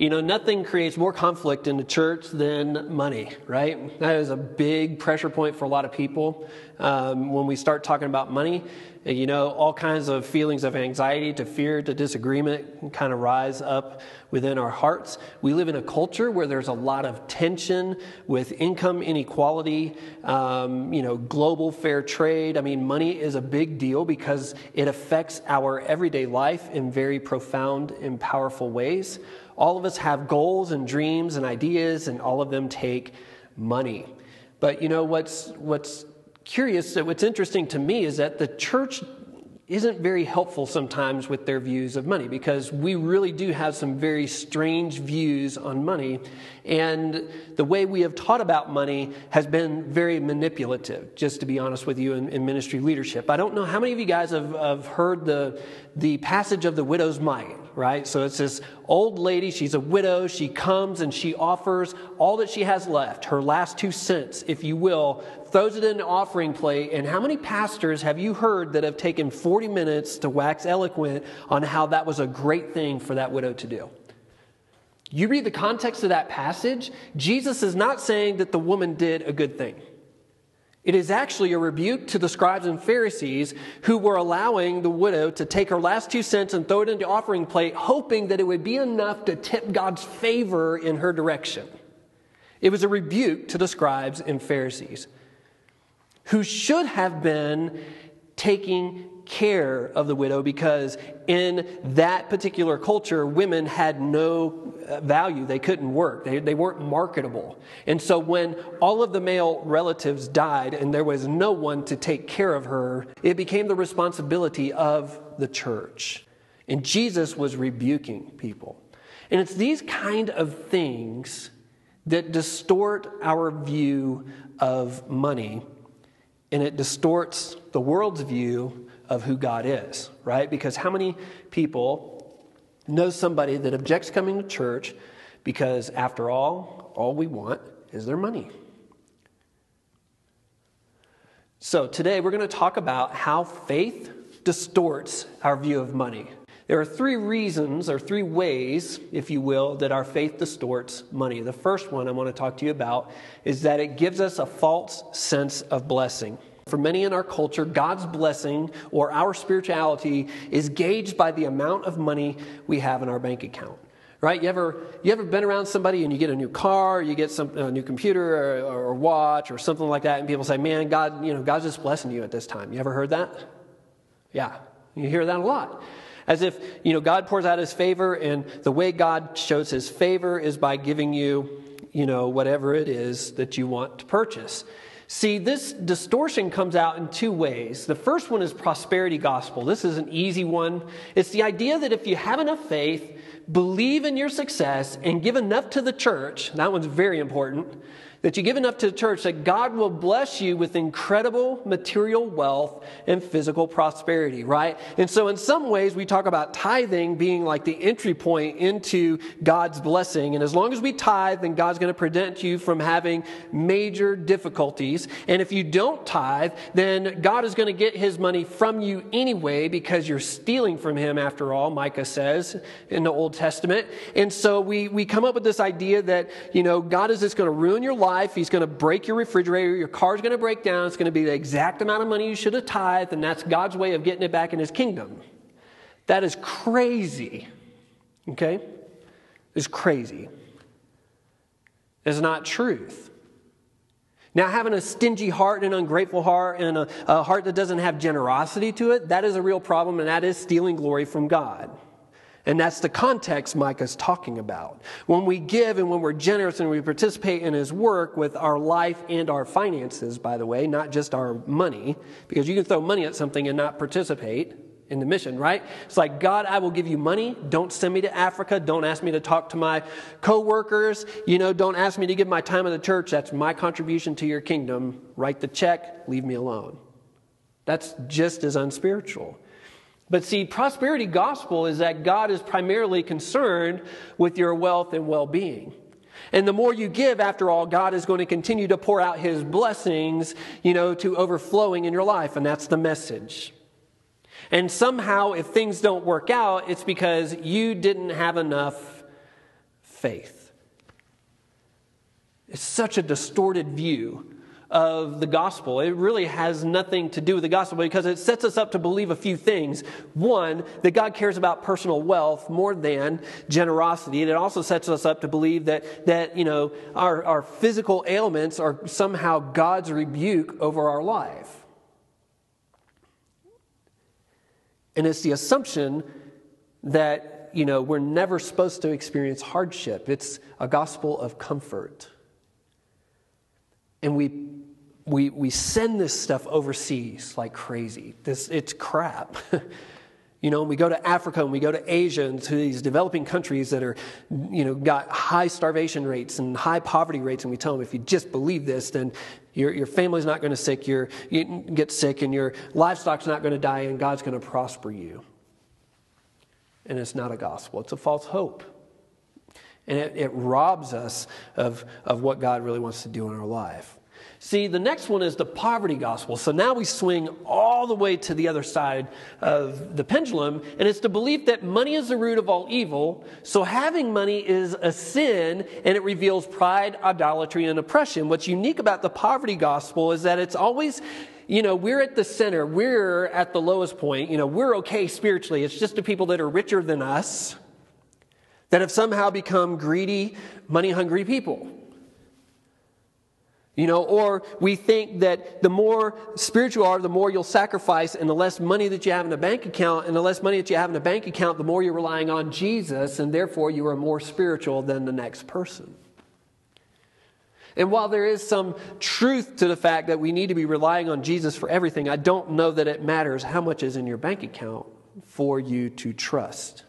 You know, nothing creates more conflict in the church than money, right? That is a big pressure point for a lot of people. Um, when we start talking about money, you know, all kinds of feelings of anxiety to fear to disagreement kind of rise up within our hearts. We live in a culture where there's a lot of tension with income inequality, um, you know, global fair trade. I mean, money is a big deal because it affects our everyday life in very profound and powerful ways. All of us have goals and dreams and ideas, and all of them take money. But you know what's what's curious, what's interesting to me is that the church isn't very helpful sometimes with their views of money because we really do have some very strange views on money. And the way we have taught about money has been very manipulative, just to be honest with you, in, in ministry leadership. I don't know how many of you guys have, have heard the, the passage of the widow's mite right? So it's this old lady, she's a widow, she comes and she offers all that she has left, her last two cents, if you will, throws it in an offering plate. And how many pastors have you heard that have taken 40 minutes to wax eloquent on how that was a great thing for that widow to do? You read the context of that passage, Jesus is not saying that the woman did a good thing. It is actually a rebuke to the scribes and Pharisees who were allowing the widow to take her last two cents and throw it into the offering plate, hoping that it would be enough to tip God's favor in her direction. It was a rebuke to the scribes and Pharisees who should have been taking care of the widow because in that particular culture, women had no uh, value. They couldn't work, they, they weren't marketable. And so when all of the male relatives died and there was no one to take care of her, it became the responsibility of the church. And Jesus was rebuking people. And it's these kind of things that distort our view of money and it distorts the world's view of who God is, right? Because how many people know somebody that objects coming to church because, after all, all we want is their money? So, today we're going to talk about how faith distorts our view of money. There are three reasons, or three ways, if you will, that our faith distorts money. The first one I want to talk to you about is that it gives us a false sense of blessing. For many in our culture, God's blessing or our spirituality is gauged by the amount of money we have in our bank account. Right? You ever, you ever been around somebody and you get a new car, you get some, a new computer or, or watch or something like that, and people say, man, God, you know, God's just blessing you at this time. You ever heard that? Yeah, you hear that a lot. As if, you know, God pours out his favor, and the way God shows his favor is by giving you, you know, whatever it is that you want to purchase. See, this distortion comes out in two ways. The first one is prosperity gospel. This is an easy one. It's the idea that if you have enough faith, believe in your success, and give enough to the church, that one's very important, that you give enough to the church that God will bless you with incredible material wealth and physical prosperity, right? And so, in some ways, we talk about tithing being like the entry point into God's blessing. And as long as we tithe, then God's going to prevent you from having major difficulties. And if you don't tithe, then God is going to get his money from you anyway because you're stealing from him, after all, Micah says in the Old Testament. And so, we, we come up with this idea that, you know, God is just going to ruin your life life. He's going to break your refrigerator. Your car's going to break down. It's going to be the exact amount of money you should have tithed, and that's God's way of getting it back in His kingdom. That is crazy. Okay? It's crazy. It's not truth. Now, having a stingy heart and an ungrateful heart and a, a heart that doesn't have generosity to it, that is a real problem, and that is stealing glory from God. And that's the context Micah's talking about. When we give and when we're generous and we participate in his work with our life and our finances, by the way, not just our money, because you can throw money at something and not participate in the mission, right? It's like, God, I will give you money. Don't send me to Africa. Don't ask me to talk to my coworkers. You know, don't ask me to give my time in the church. That's my contribution to your kingdom. Write the check, leave me alone. That's just as unspiritual. But see, prosperity gospel is that God is primarily concerned with your wealth and well being. And the more you give, after all, God is going to continue to pour out his blessings, you know, to overflowing in your life. And that's the message. And somehow, if things don't work out, it's because you didn't have enough faith. It's such a distorted view of the gospel. It really has nothing to do with the gospel because it sets us up to believe a few things. One, that God cares about personal wealth more than generosity. And it also sets us up to believe that, that you know, our, our physical ailments are somehow God's rebuke over our life. And it's the assumption that, you know, we're never supposed to experience hardship. It's a gospel of comfort. And we, we, we send this stuff overseas like crazy. This, it's crap. you know, we go to Africa and we go to Asia and to these developing countries that are, you know, got high starvation rates and high poverty rates, and we tell them if you just believe this, then your, your family's not going to sick, your, you get sick, and your livestock's not going to die, and God's going to prosper you. And it's not a gospel, it's a false hope. And it, it robs us of, of what God really wants to do in our life. See, the next one is the poverty gospel. So now we swing all the way to the other side of the pendulum, and it's the belief that money is the root of all evil. So having money is a sin, and it reveals pride, idolatry, and oppression. What's unique about the poverty gospel is that it's always you know, we're at the center. We're at the lowest point. You know, we're okay spiritually. It's just the people that are richer than us that have somehow become greedy, money hungry people. You know, or we think that the more spiritual you are, the more you'll sacrifice, and the less money that you have in a bank account, and the less money that you have in a bank account, the more you're relying on Jesus, and therefore you are more spiritual than the next person. And while there is some truth to the fact that we need to be relying on Jesus for everything, I don't know that it matters how much is in your bank account for you to trust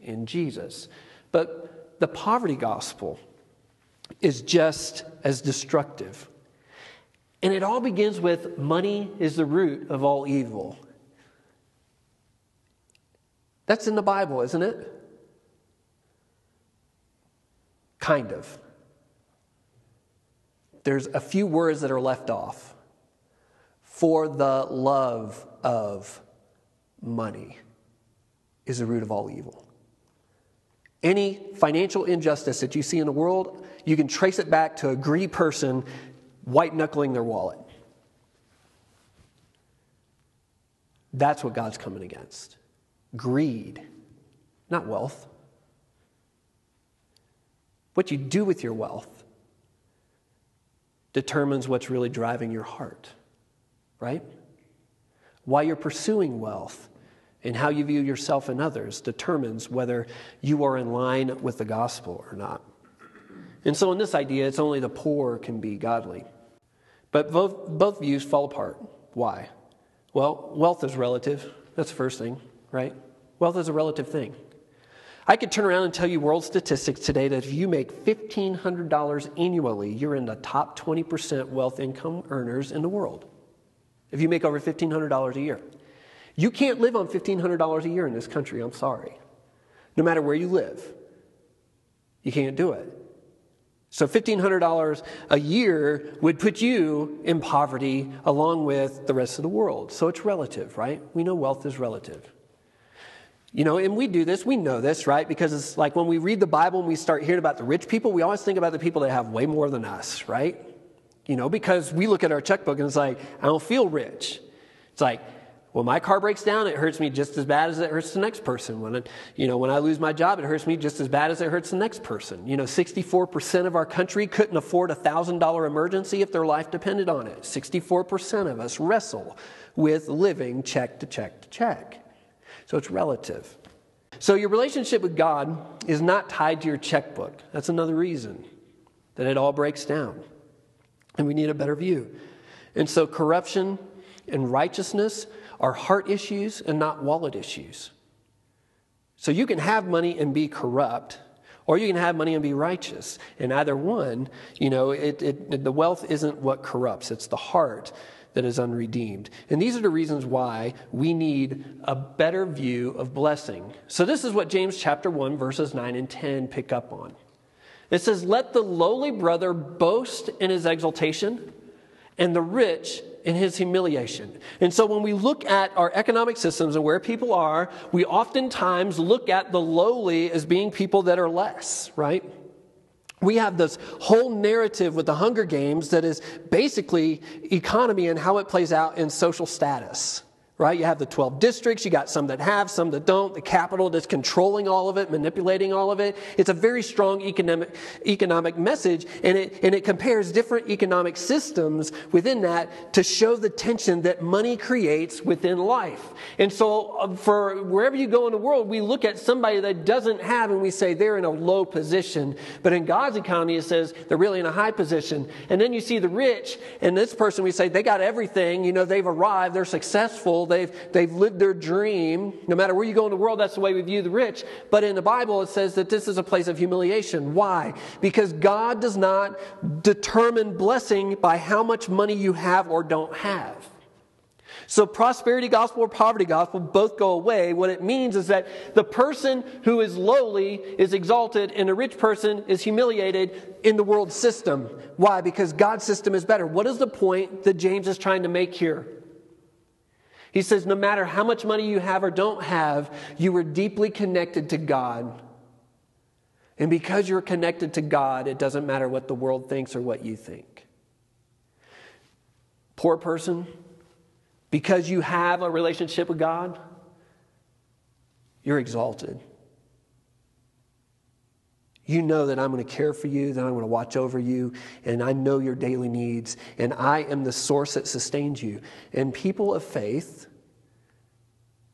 in Jesus. But the poverty gospel is just as destructive. And it all begins with money is the root of all evil. That's in the Bible, isn't it? Kind of. There's a few words that are left off. For the love of money is the root of all evil. Any financial injustice that you see in the world, you can trace it back to a greedy person white knuckling their wallet. That's what God's coming against greed, not wealth. What you do with your wealth determines what's really driving your heart, right? Why you're pursuing wealth and how you view yourself and others determines whether you are in line with the gospel or not. And so, in this idea, it's only the poor can be godly. But both, both views fall apart. Why? Well, wealth is relative. That's the first thing, right? Wealth is a relative thing. I could turn around and tell you world statistics today that if you make $1,500 annually, you're in the top 20% wealth income earners in the world. If you make over $1,500 a year. You can't live on $1,500 a year in this country, I'm sorry. No matter where you live, you can't do it. So $1,500 a year would put you in poverty along with the rest of the world. So it's relative, right? We know wealth is relative. You know, and we do this, we know this, right? Because it's like when we read the Bible and we start hearing about the rich people, we always think about the people that have way more than us, right? You know, because we look at our checkbook and it's like, I don't feel rich. It's like, when my car breaks down, it hurts me just as bad as it hurts the next person. When, it, you know, when I lose my job, it hurts me just as bad as it hurts the next person. You know, 64% of our country couldn't afford a $1,000 emergency if their life depended on it. 64% of us wrestle with living check to check to check. So it's relative. So your relationship with God is not tied to your checkbook. That's another reason that it all breaks down. And we need a better view. And so corruption and righteousness are heart issues and not wallet issues. So you can have money and be corrupt, or you can have money and be righteous. And either one, you know, it, it, the wealth isn't what corrupts, it's the heart that is unredeemed. And these are the reasons why we need a better view of blessing. So this is what James chapter 1 verses 9 and 10 pick up on. It says, "Let the lowly brother boast in his exaltation, and the rich in his humiliation. And so when we look at our economic systems and where people are, we oftentimes look at the lowly as being people that are less, right? We have this whole narrative with the Hunger Games that is basically economy and how it plays out in social status right? You have the 12 districts, you got some that have, some that don't, the Capitol that's controlling all of it, manipulating all of it. It's a very strong economic, economic message, and it, and it compares different economic systems within that to show the tension that money creates within life. And so, uh, for wherever you go in the world, we look at somebody that doesn't have and we say they're in a low position. But in God's economy, it says they're really in a high position. And then you see the rich, and this person, we say they got everything, you know, they've arrived, they're successful, They've, they've lived their dream. No matter where you go in the world, that's the way we view the rich. But in the Bible, it says that this is a place of humiliation. Why? Because God does not determine blessing by how much money you have or don't have. So, prosperity gospel or poverty gospel both go away. What it means is that the person who is lowly is exalted and the rich person is humiliated in the world system. Why? Because God's system is better. What is the point that James is trying to make here? He says, no matter how much money you have or don't have, you are deeply connected to God. And because you're connected to God, it doesn't matter what the world thinks or what you think. Poor person, because you have a relationship with God, you're exalted. You know that I'm going to care for you, that I'm going to watch over you, and I know your daily needs, and I am the source that sustains you. And people of faith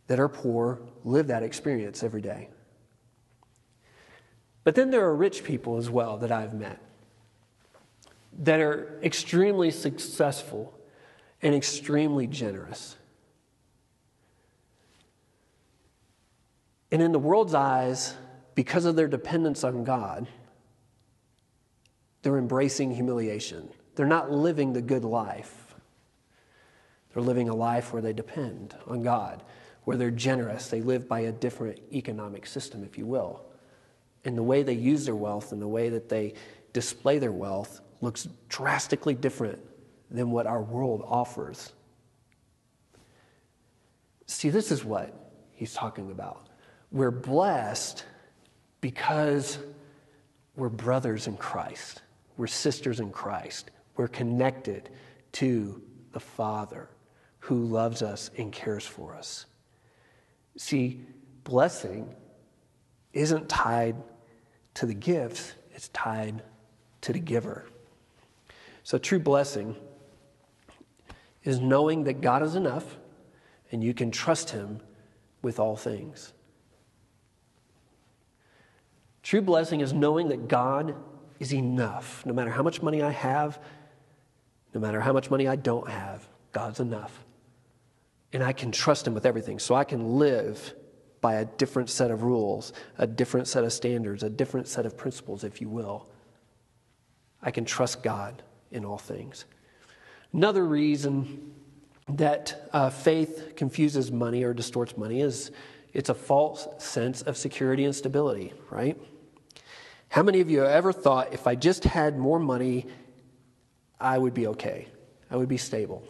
that are poor live that experience every day. But then there are rich people as well that I've met that are extremely successful and extremely generous. And in the world's eyes, because of their dependence on God, they're embracing humiliation. They're not living the good life. They're living a life where they depend on God, where they're generous. They live by a different economic system, if you will. And the way they use their wealth and the way that they display their wealth looks drastically different than what our world offers. See, this is what he's talking about. We're blessed because we're brothers in Christ, we're sisters in Christ, we're connected to the Father who loves us and cares for us. See, blessing isn't tied to the gifts, it's tied to the giver. So, true blessing is knowing that God is enough and you can trust Him with all things. True blessing is knowing that God is enough. No matter how much money I have, no matter how much money I don't have, God's enough. And I can trust Him with everything. So I can live by a different set of rules, a different set of standards, a different set of principles, if you will. I can trust God in all things. Another reason that uh, faith confuses money or distorts money is it's a false sense of security and stability, right? How many of you have ever thought if I just had more money, I would be okay? I would be stable.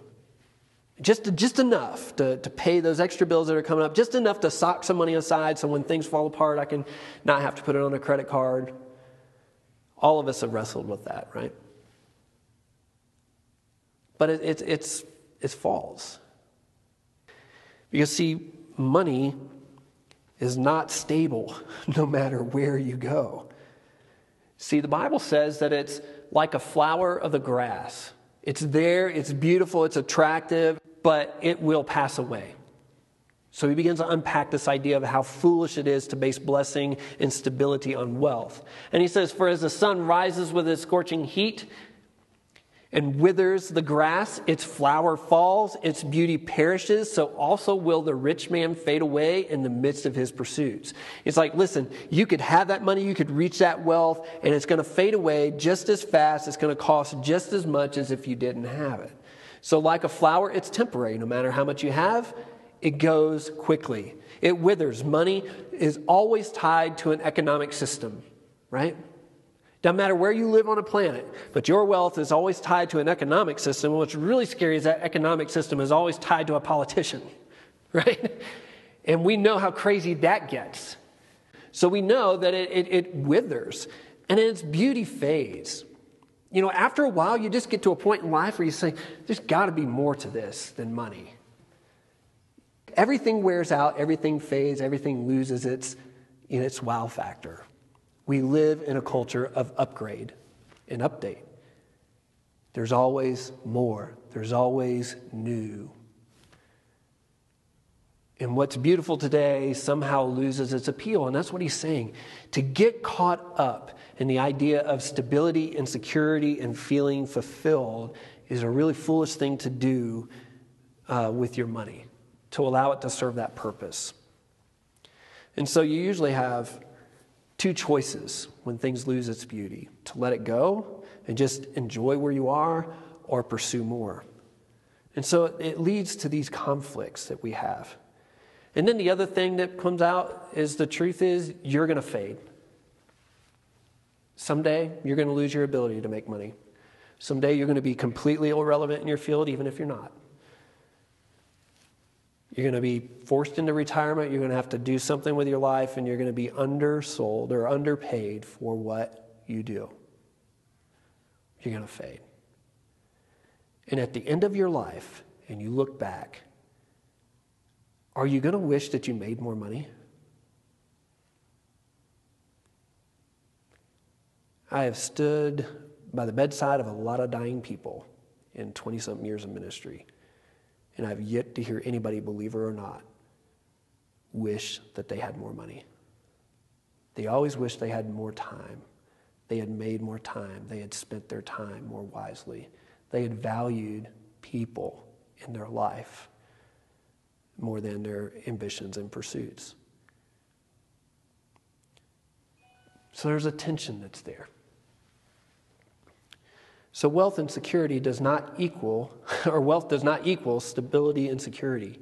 Just, just enough to, to pay those extra bills that are coming up, just enough to sock some money aside so when things fall apart, I can not have to put it on a credit card. All of us have wrestled with that, right? But it, it, it's, it's false. Because, see, money is not stable no matter where you go. See, the Bible says that it's like a flower of the grass. It's there, it's beautiful, it's attractive, but it will pass away. So he begins to unpack this idea of how foolish it is to base blessing and stability on wealth. And he says, For as the sun rises with its scorching heat and withers the grass, its flower falls, its beauty perishes, so also will the rich man fade away in the midst of his pursuits. It's like, listen, you could have that money, you could reach that wealth, and it's going to fade away just as fast. It's going to cost just as much as if you didn't have it. So, like a flower, it's temporary. No matter how much you have, it goes quickly. It withers. Money is always tied to an economic system, right? Doesn't matter where you live on a planet, but your wealth is always tied to an economic system. And what's really scary is that economic system is always tied to a politician, right? And we know how crazy that gets. So we know that it, it, it withers and its beauty fades. You know, after a while, you just get to a point in life where you say, there's got to be more to this than money. Everything wears out, everything fades, everything loses its, you know, its wow factor. We live in a culture of upgrade and update. There's always more, there's always new. And what's beautiful today somehow loses its appeal. And that's what he's saying. To get caught up in the idea of stability and security and feeling fulfilled is a really foolish thing to do uh, with your money, to allow it to serve that purpose. And so you usually have two choices when things lose its beauty to let it go and just enjoy where you are or pursue more. And so it leads to these conflicts that we have. And then the other thing that comes out is the truth is you're going to fade. Someday you're going to lose your ability to make money. Someday you're going to be completely irrelevant in your field, even if you're not. You're going to be forced into retirement. You're going to have to do something with your life, and you're going to be undersold or underpaid for what you do. You're going to fade. And at the end of your life, and you look back, are you going to wish that you made more money? I have stood by the bedside of a lot of dying people in 20 something years of ministry. And I've yet to hear anybody, believer or not, wish that they had more money. They always wish they had more time. They had made more time. They had spent their time more wisely. They had valued people in their life more than their ambitions and pursuits. So there's a tension that's there. So wealth and security does not equal, or wealth does not equal stability and security.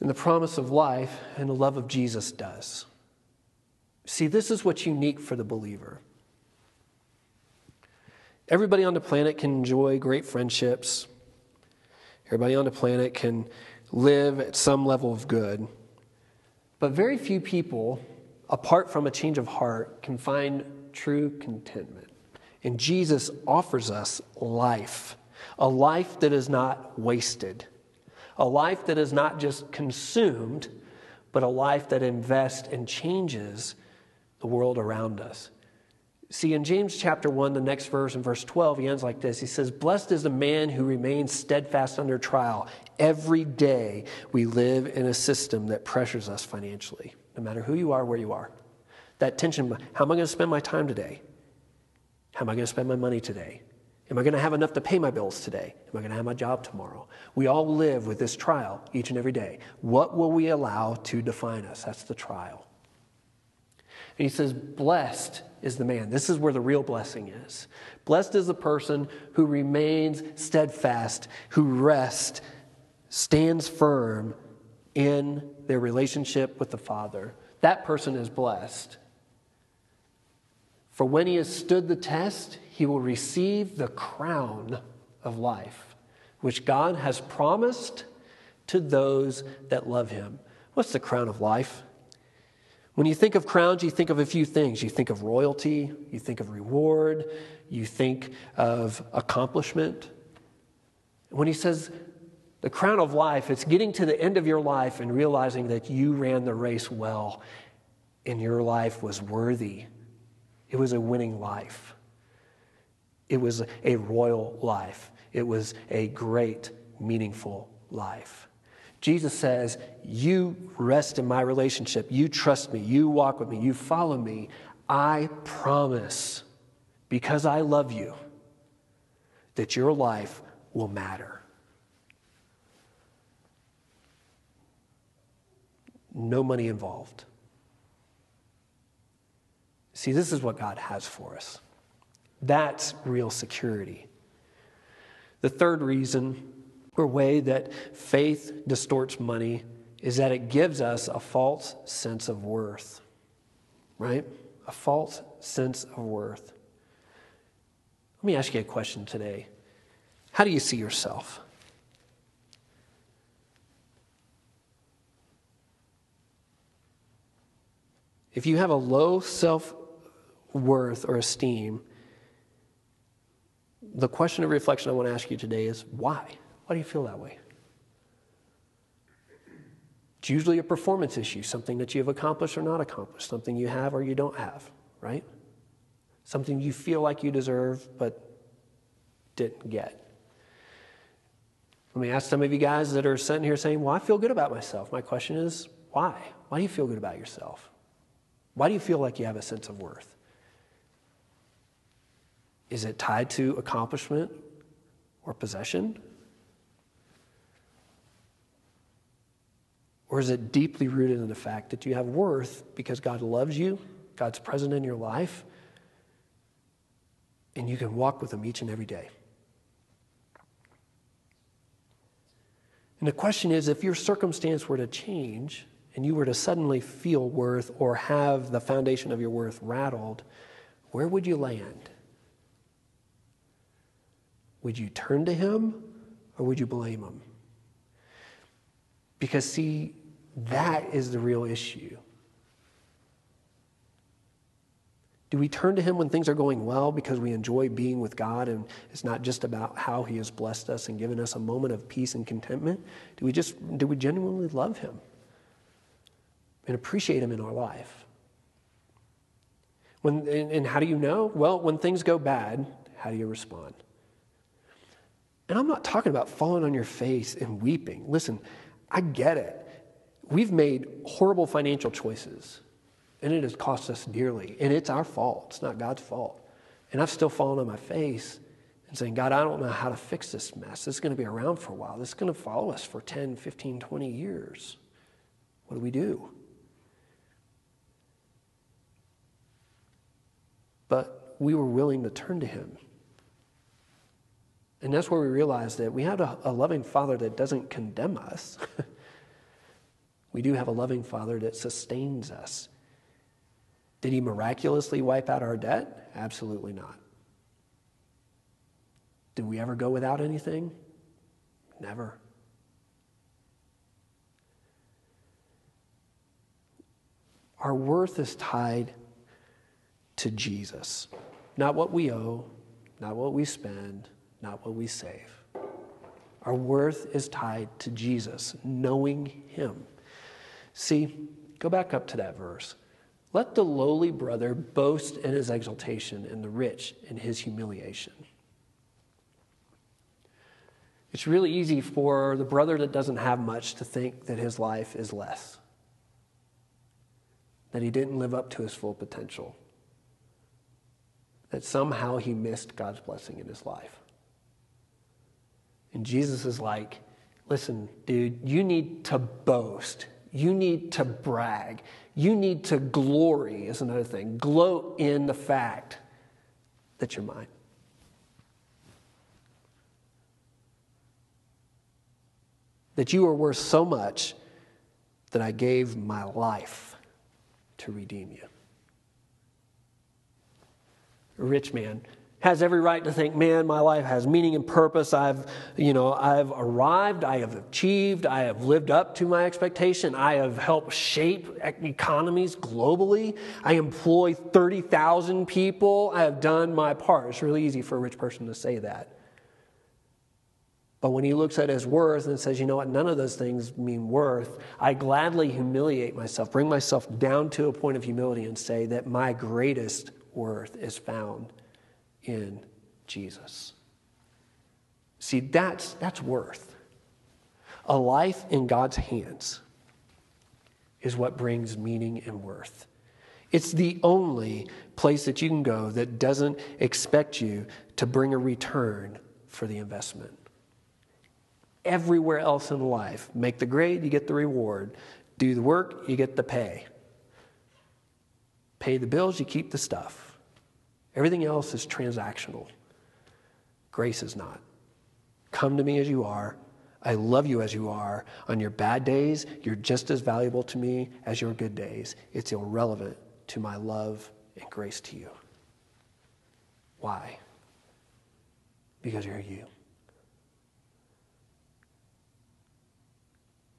And the promise of life and the love of Jesus does. See, this is what's unique for the believer. Everybody on the planet can enjoy great friendships. Everybody on the planet can live at some level of good. But very few people, apart from a change of heart, can find true contentment. And Jesus offers us life, a life that is not wasted, a life that is not just consumed, but a life that invests and changes the world around us. See, in James chapter 1, the next verse, in verse 12, he ends like this. He says, Blessed is the man who remains steadfast under trial. Every day we live in a system that pressures us financially, no matter who you are, where you are that tension how am I going to spend my time today? How am I going to spend my money today? Am I going to have enough to pay my bills today? Am I going to have my job tomorrow? We all live with this trial each and every day. What will we allow to define us? That's the trial. And he says, Blessed is the man. This is where the real blessing is. Blessed is the person who remains steadfast, who rests, stands firm in their relationship with the Father. That person is blessed. For when he has stood the test, he will receive the crown of life, which God has promised to those that love him. What's the crown of life? When you think of crowns, you think of a few things. You think of royalty, you think of reward, you think of accomplishment. When he says the crown of life, it's getting to the end of your life and realizing that you ran the race well and your life was worthy it was a winning life. It was a royal life. It was a great, meaningful life. Jesus says, You rest in my relationship. You trust me. You walk with me. You follow me. I promise, because I love you, that your life will matter. No money involved. See, this is what God has for us. That's real security. The third reason or way that faith distorts money is that it gives us a false sense of worth, right? a false sense of worth. Let me ask you a question today. How do you see yourself? If you have a low self worth or esteem, the question of reflection I want to ask you today is why? Why do you feel that way? It's usually a performance issue, something that you have accomplished or not accomplished, something you have or you don't have, right? Something you feel like you deserve but didn't get. Let me ask some of you guys that are sitting here saying, Well, I feel good about myself. My question is, why? Why do you feel good about yourself? Why do you feel like you have a sense of worth? Is it tied to accomplishment or possession? Or is it deeply rooted in the fact that you have worth because God loves you, God's present in your life, and you can walk with Him each and every day? And the question is if your circumstance were to change, and you were to suddenly feel worth or have the foundation of your worth rattled, where would you land? Would you turn to him or would you blame him? Because, see, that is the real issue. Do we turn to Him when things are going well because we enjoy being with God and it's not just about how He has blessed us and given us a moment of peace and contentment? Do we just do we genuinely love Him? and appreciate Him in our life. When, and, and how do you know? Well, when things go bad, how do you respond? And I'm not talking about falling on your face and weeping. Listen, I get it. We've made horrible financial choices, and it has cost us dearly. And it's our fault, it's not God's fault. And I've still fallen on my face and saying, God, I don't know how to fix this mess. This is going to be around for a while. This is going to follow us for 10, 15, 20 years. What do we do? but we were willing to turn to Him. And that's where we realized that we have a, a loving Father that doesn't condemn us. we do have a loving Father that sustains us. Did He miraculously wipe out our debt? Absolutely not. Did we ever go without anything? Never. Our worth is tied to Jesus. Not what we owe, not what we spend, not what we save. Our worth is tied to Jesus, knowing Him. See, go back up to that verse. Let the lowly brother boast in his exaltation, and the rich in his humiliation. It's really easy for the brother that doesn't have much to think that his life is less, that he didn't live up to his full potential that somehow he missed God's blessing in his life. And Jesus is like, listen, dude, you need to boast. You need to brag. You need to glory, is another thing. Gloat in the fact that you're mine. That you are worth so much that I gave my life to redeem you rich man has every right to think, man, my life has meaning and purpose. I've, you know, I've arrived, I have achieved, I have lived up to my expectation. I have helped shape economies globally. I employ 30,000 people. I have done my part. It's really easy for a rich person to say that. But when he looks at his worth and says, you know what, none of those things mean worth, I gladly humiliate myself, bring myself down to a point of humility and say that my greatest worth is found in Jesus. See, that's, that's worth. A life in God's hands is what brings meaning and worth. It's the only place that you can go that doesn't expect you to bring a return for the investment. Everywhere else in life, make the grade, you get the reward. Do the work, you get the pay. Pay the bills, you keep the stuff. Everything else is transactional. Grace is not. Come to me as you are. I love you as you are. On your bad days, you're just as valuable to me as your good days. It's irrelevant to my love and grace to you. Why? Because you're you.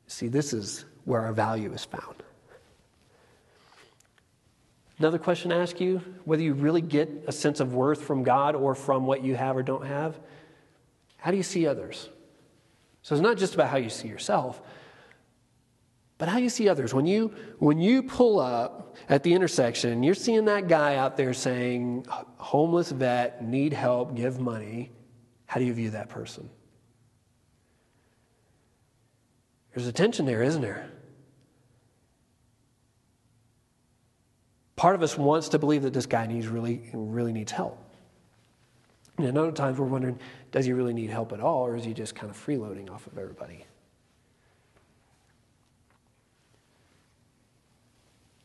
See, this is where our value is found. Another question to ask you whether you really get a sense of worth from God or from what you have or don't have. How do you see others? So it's not just about how you see yourself, but how you see others. When you, when you pull up at the intersection, you're seeing that guy out there saying, homeless vet, need help, give money. How do you view that person? There's a tension there, isn't there? Part of us wants to believe that this guy needs really, really needs help. And other times we're wondering, does he really need help at all, or is he just kind of freeloading off of everybody?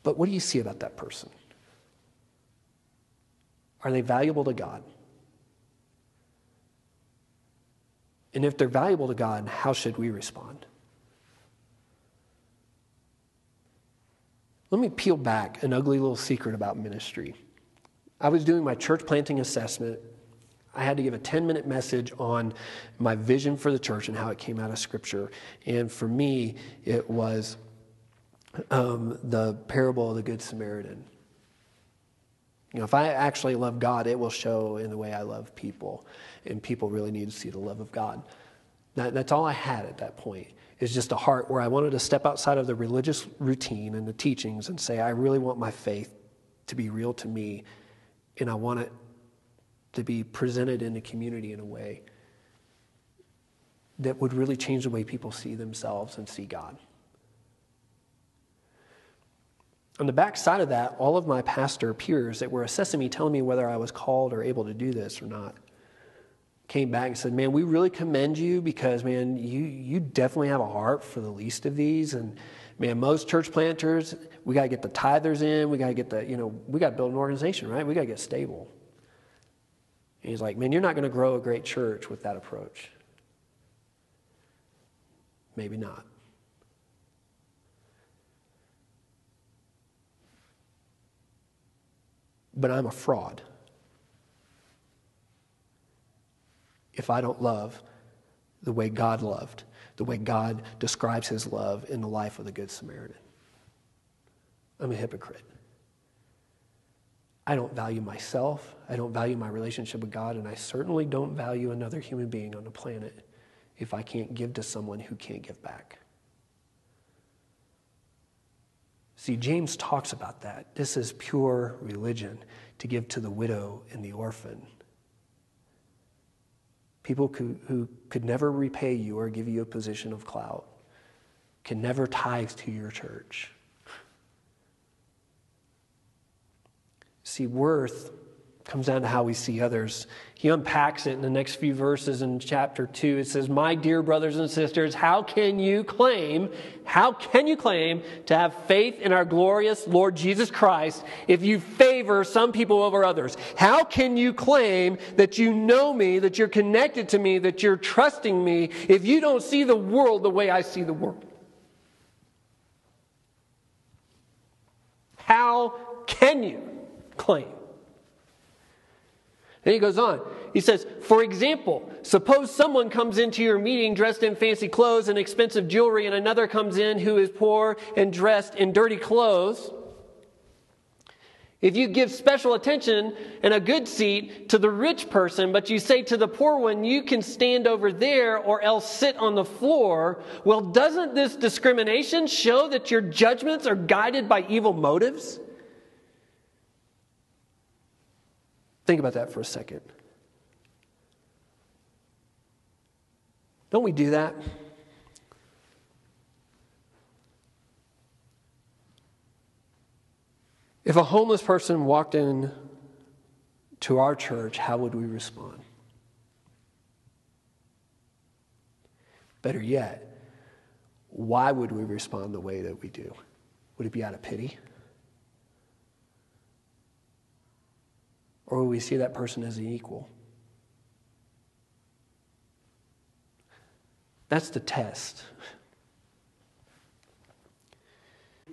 But what do you see about that person? Are they valuable to God? And if they're valuable to God, how should we respond? Let me peel back an ugly little secret about ministry. I was doing my church planting assessment. I had to give a 10 minute message on my vision for the church and how it came out of Scripture. And for me, it was um, the parable of the Good Samaritan. You know, if I actually love God, it will show in the way I love people. And people really need to see the love of God. That, that's all I had at that point is just a heart where I wanted to step outside of the religious routine and the teachings and say, I really want my faith to be real to me, and I want it to be presented in the community in a way that would really change the way people see themselves and see God. On the back side of that, all of my pastor peers that were assessing me, telling me whether I was called or able to do this or not, came back and said, Man, we really commend you because, man, you, you definitely have a heart for the least of these. And, man, most church planters, we got to get the tithers in. We got to get the, you know, we got to build an organization, right? We got to get stable. And he's like, Man, you're not going to grow a great church with that approach. Maybe not. But I'm a fraud. If I don't love the way God loved, the way God describes his love in the life of the Good Samaritan. I'm a hypocrite. I don't value myself. I don't value my relationship with God, and I certainly don't value another human being on the planet if I can't give to someone who can't give back. See, James talks about that. This is pure religion to give to the widow and the orphan people who, who could never repay you or give you a position of clout, can never tithe to your church. See, worth comes down to how we see others. He unpacks it in the next few verses in chapter 2. It says, My dear brothers and sisters, how can you claim, how can you claim to have faith in our glorious Lord Jesus Christ if you favor some people over others? How can you claim that you know me, that you're connected to me, that you're trusting me if you don't see the world the way I see the world? How can you claim? Then he goes on. He says, for example, suppose someone comes into your meeting dressed in fancy clothes and expensive jewelry, and another comes in who is poor and dressed in dirty clothes. If you give special attention and a good seat to the rich person, but you say to the poor one, you can stand over there or else sit on the floor, well, doesn't this discrimination show that your judgments are guided by evil motives? Think about that for a second. Don't we do that? If a homeless person walked in to our church, how would we respond? Better yet, why would we respond the way that we do? Would it be out of pity? Or will we see that person as an equal? That's the test.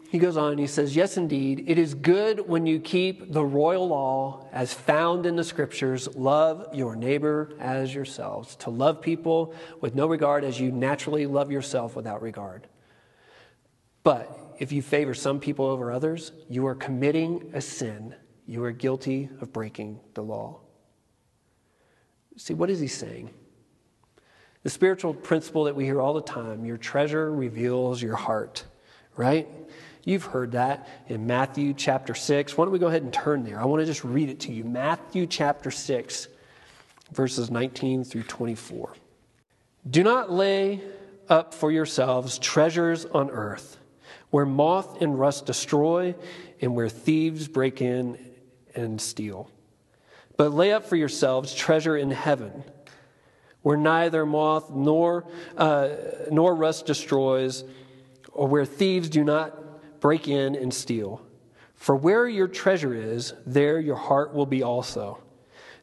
he goes on, he says, Yes, indeed, it is good when you keep the royal law as found in the scriptures love your neighbor as yourselves, to love people with no regard as you naturally love yourself without regard. But if you favor some people over others, you are committing a sin. You are guilty of breaking the law. See, what is he saying? The spiritual principle that we hear all the time your treasure reveals your heart, right? You've heard that in Matthew chapter 6. Why don't we go ahead and turn there? I want to just read it to you. Matthew chapter 6, verses 19 through 24. Do not lay up for yourselves treasures on earth, where moth and rust destroy, and where thieves break in and steal. But lay up for yourselves treasure in heaven, where neither moth nor, uh, nor rust destroys, or where thieves do not break in and steal. For where your treasure is, there your heart will be also.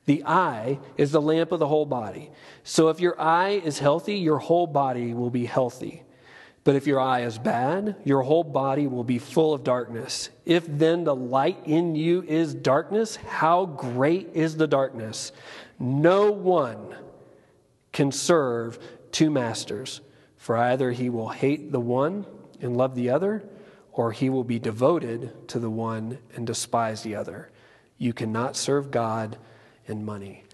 The eye is the lamp of the whole body. So if your eye is healthy, your whole body will be healthy. But if your eye is bad, your whole body will be full of darkness. If then the light in you is darkness, how great is the darkness? No one can serve two masters, for either he will hate the one and love the other or he will be devoted to the one and despise the other. You cannot serve God and money.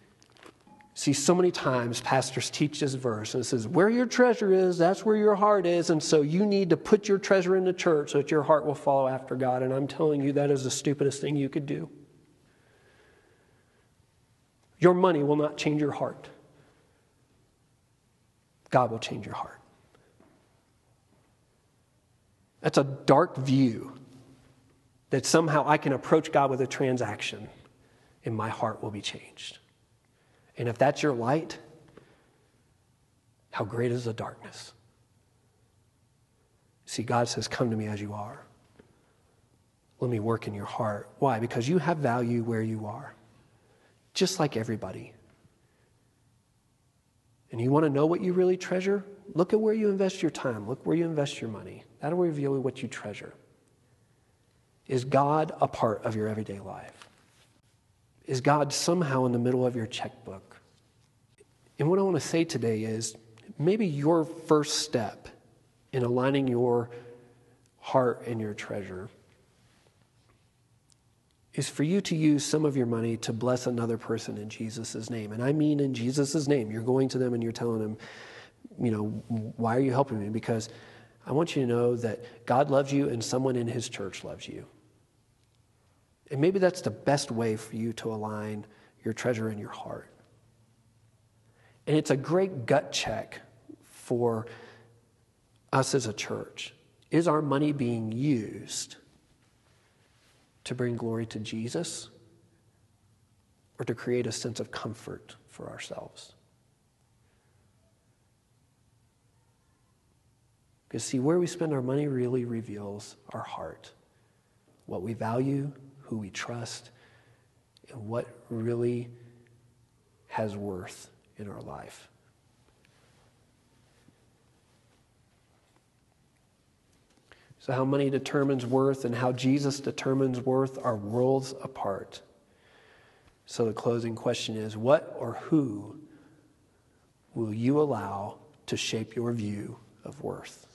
See, so many times pastors teach this verse and it says, Where your treasure is, that's where your heart is. And so you need to put your treasure in the church so that your heart will follow after God. And I'm telling you, that is the stupidest thing you could do. Your money will not change your heart, God will change your heart. That's a dark view that somehow I can approach God with a transaction and my heart will be changed. And if that's your light, how great is the darkness? See, God says, Come to me as you are. Let me work in your heart. Why? Because you have value where you are, just like everybody. And you want to know what you really treasure? Look at where you invest your time. Look where you invest your money. That'll reveal what you treasure. Is God a part of your everyday life? Is God somehow in the middle of your checkbook? And what I want to say today is maybe your first step in aligning your heart and your treasure is for you to use some of your money to bless another person in Jesus' name. And I mean in Jesus' name. You're going to them and you're telling them, you know, why are you helping me? Because I want you to know that God loves you and someone in his church loves you. And maybe that's the best way for you to align your treasure in your heart. And it's a great gut check for us as a church. Is our money being used to bring glory to Jesus or to create a sense of comfort for ourselves? Because, see, where we spend our money really reveals our heart, what we value, who we trust, and what really has worth in our life. So, how money determines worth and how Jesus determines worth are worlds apart. So, the closing question is what or who will you allow to shape your view of worth?